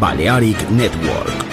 Balearic Network.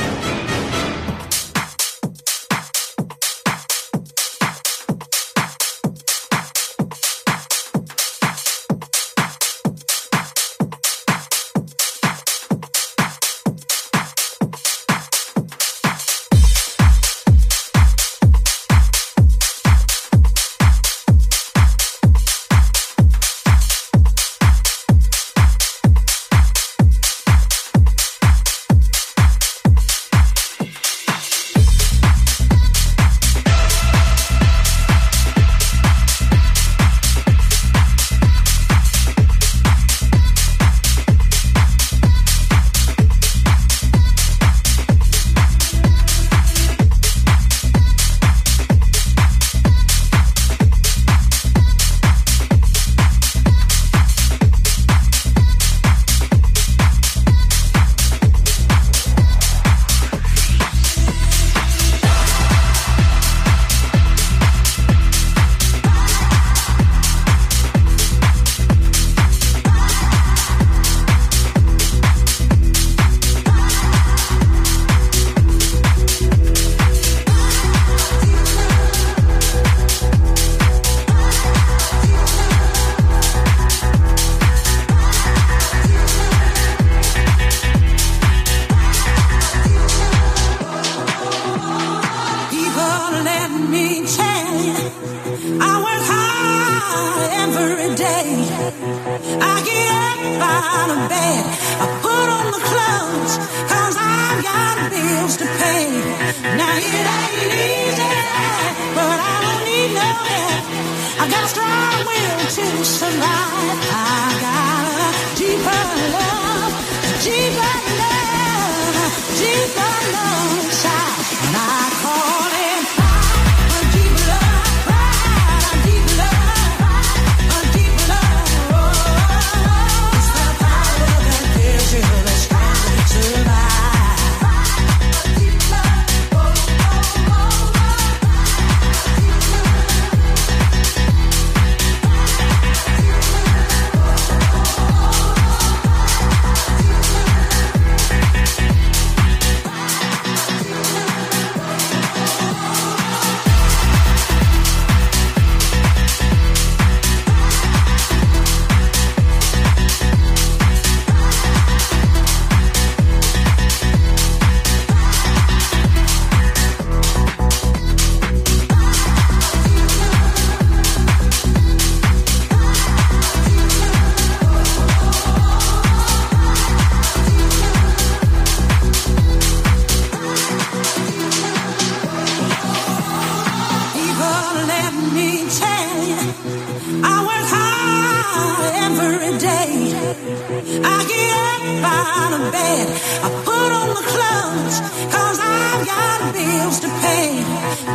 I get up out of bed. I put on my clothes, cause I've got bills to pay.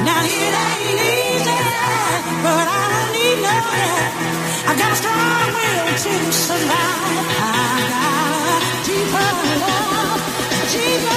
Now it ain't easy, but I don't need no help. I got a strong will to survive. I got a deeper love, deeper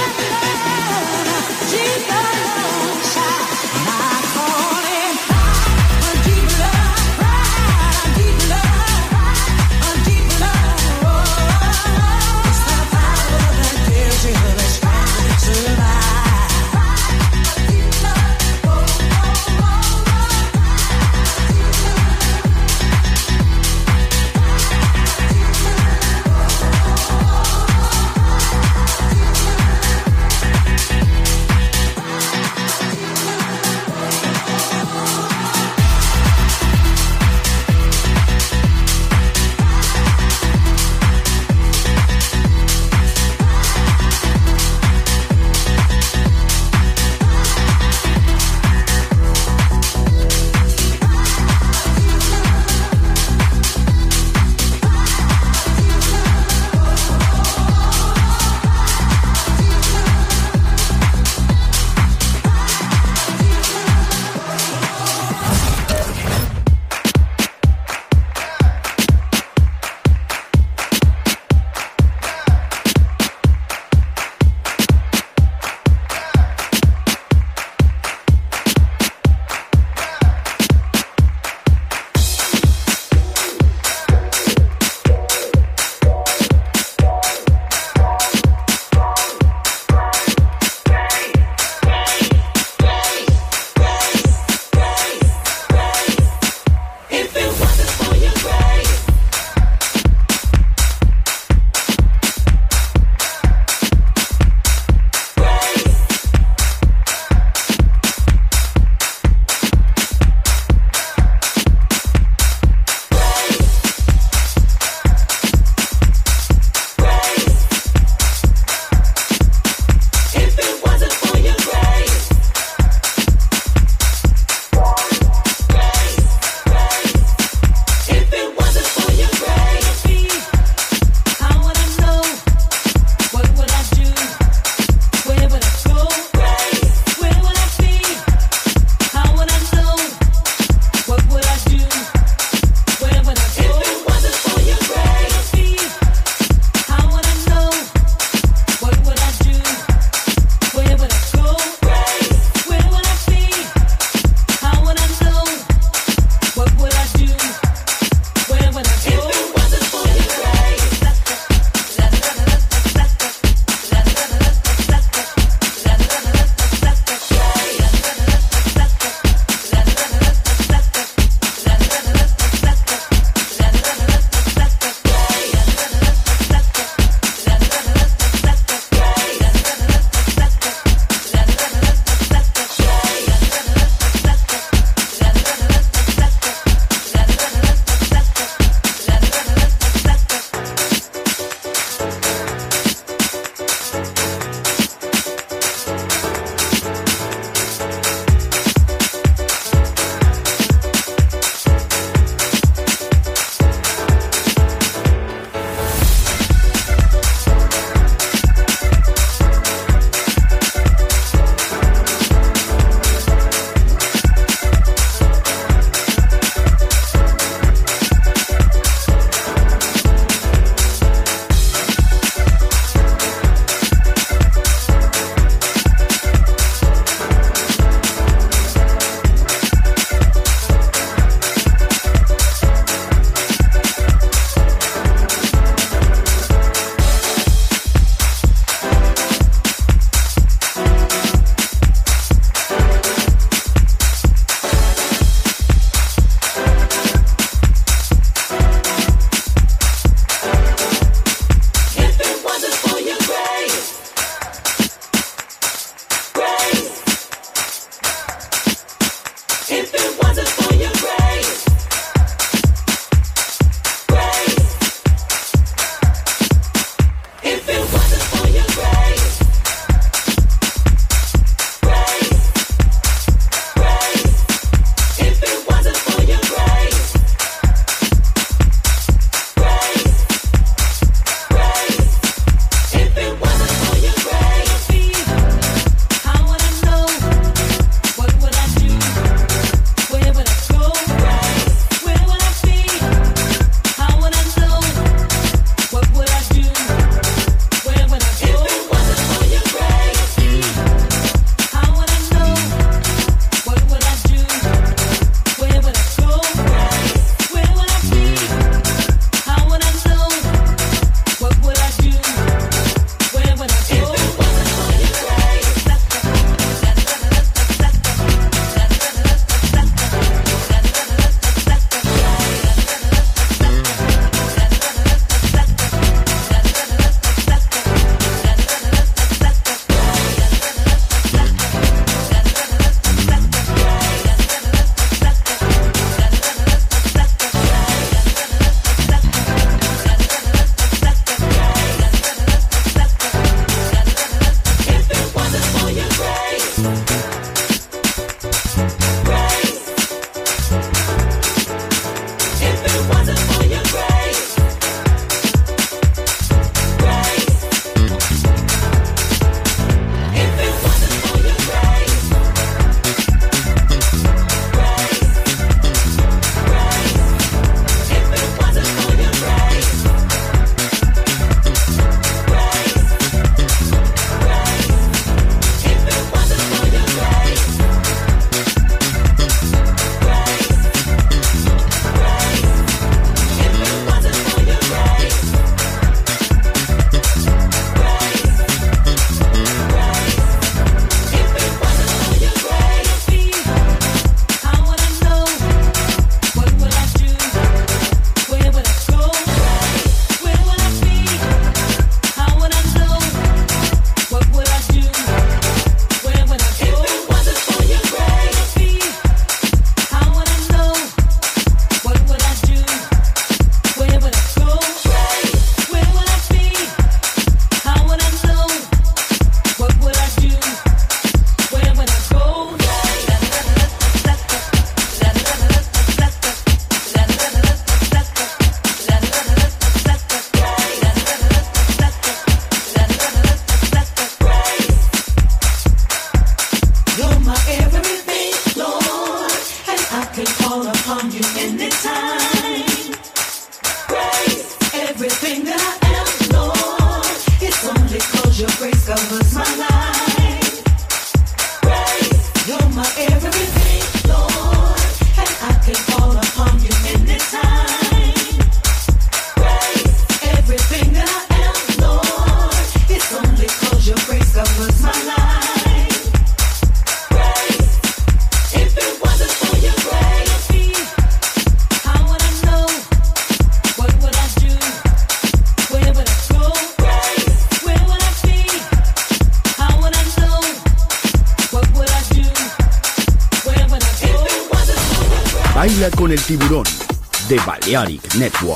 de Balearic Network.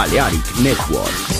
Balearic Network.